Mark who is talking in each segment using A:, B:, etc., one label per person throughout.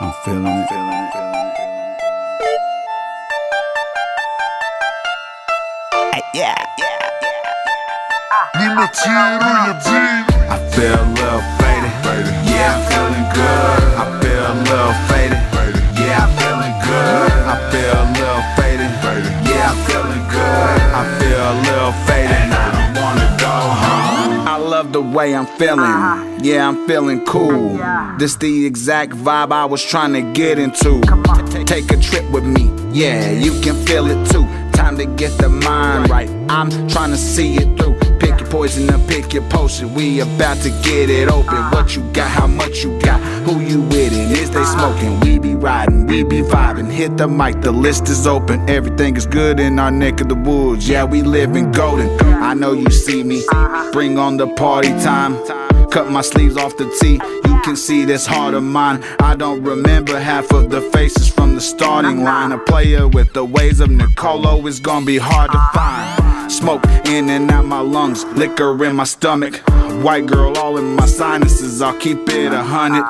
A: I'm feeling it. Feeling it.
B: Yeah, yeah,
A: I feel a little faded. Yeah, I'm feeling good. I feel a little faded.
B: Love the way I'm feeling. Uh-huh. Yeah, I'm feeling cool. This the exact vibe I was trying to get into. Take a trip with me. Yeah, you can feel it too. Time to get the mind right. I'm trying to see it through. Pick your poison and pick your potion. We about to get it open. Uh-huh. What you got, how much you got, who you with, and is they uh-huh. smoking? We be riding, we be vibing. Hit the mic, the list is open. Everything is good in our neck of the woods. Yeah, we live in golden. I know you see me. Bring on the party time. Cut my sleeves off the tee. You can see this heart of mine. I don't remember half of the faces from the starting line. A player with the ways of Nicolo is gonna be hard to find. Smoke in and out my lungs, liquor in my stomach. White girl all in my sinuses, I'll keep it a hundred.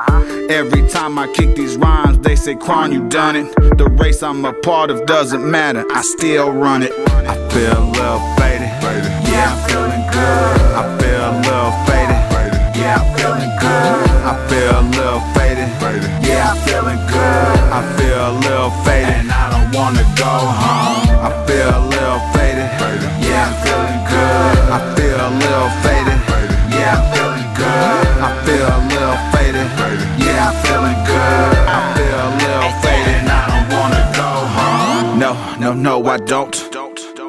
B: Every time I kick these rhymes, they say, Quan, you done it. The race I'm a part of doesn't matter, I still run it.
A: I feel a little faded. Yeah, I'm feeling good. I feel a little faded. Yeah, I'm feeling good. I feel a little faded. Yeah, I'm feeling good. I feel a little faded. And I don't wanna go home. I feel
B: No, I don't.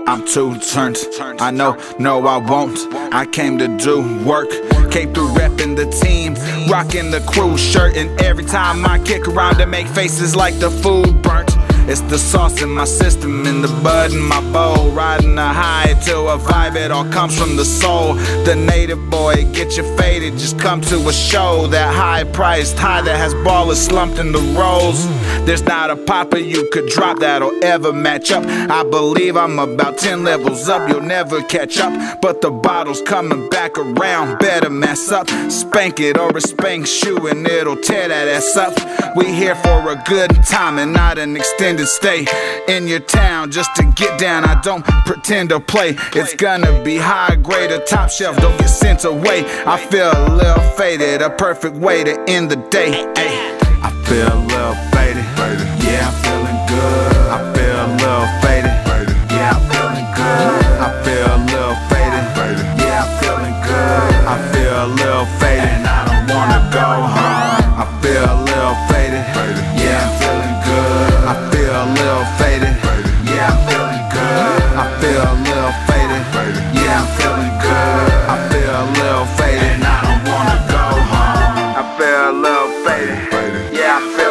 B: I'm too turned. I know, no, I won't. I came to do work. Came through repping the team, rocking the crew shirt, and every time I kick around to make faces like the food burnt. It's the sauce in my system, in the bud in my bowl. Riding a high to a vibe, it all comes from the soul. The native boy, get you faded, just come to a show. That high priced high that has ballers slumped in the rolls. There's not a popper you could drop that'll ever match up. I believe I'm about 10 levels up, you'll never catch up. But the bottle's coming back around, better mess up. Spank it or a spank shoe, and it'll tear that ass up. We here for a good time and not an extended stay in your town just to get down. I don't pretend to play. It's gonna be high grade, a top shelf, don't get sent away. I feel a little faded, a perfect way to end the day. Ay.
A: I feel a little faded. Yeah, I'm feeling good. I feel a little faded. Yeah, I'm feeling good. I feel a little faded. Yeah, I'm feeling good. I feel a little faded. And I don't wanna go home. I feel a little little baby. Yeah, I feel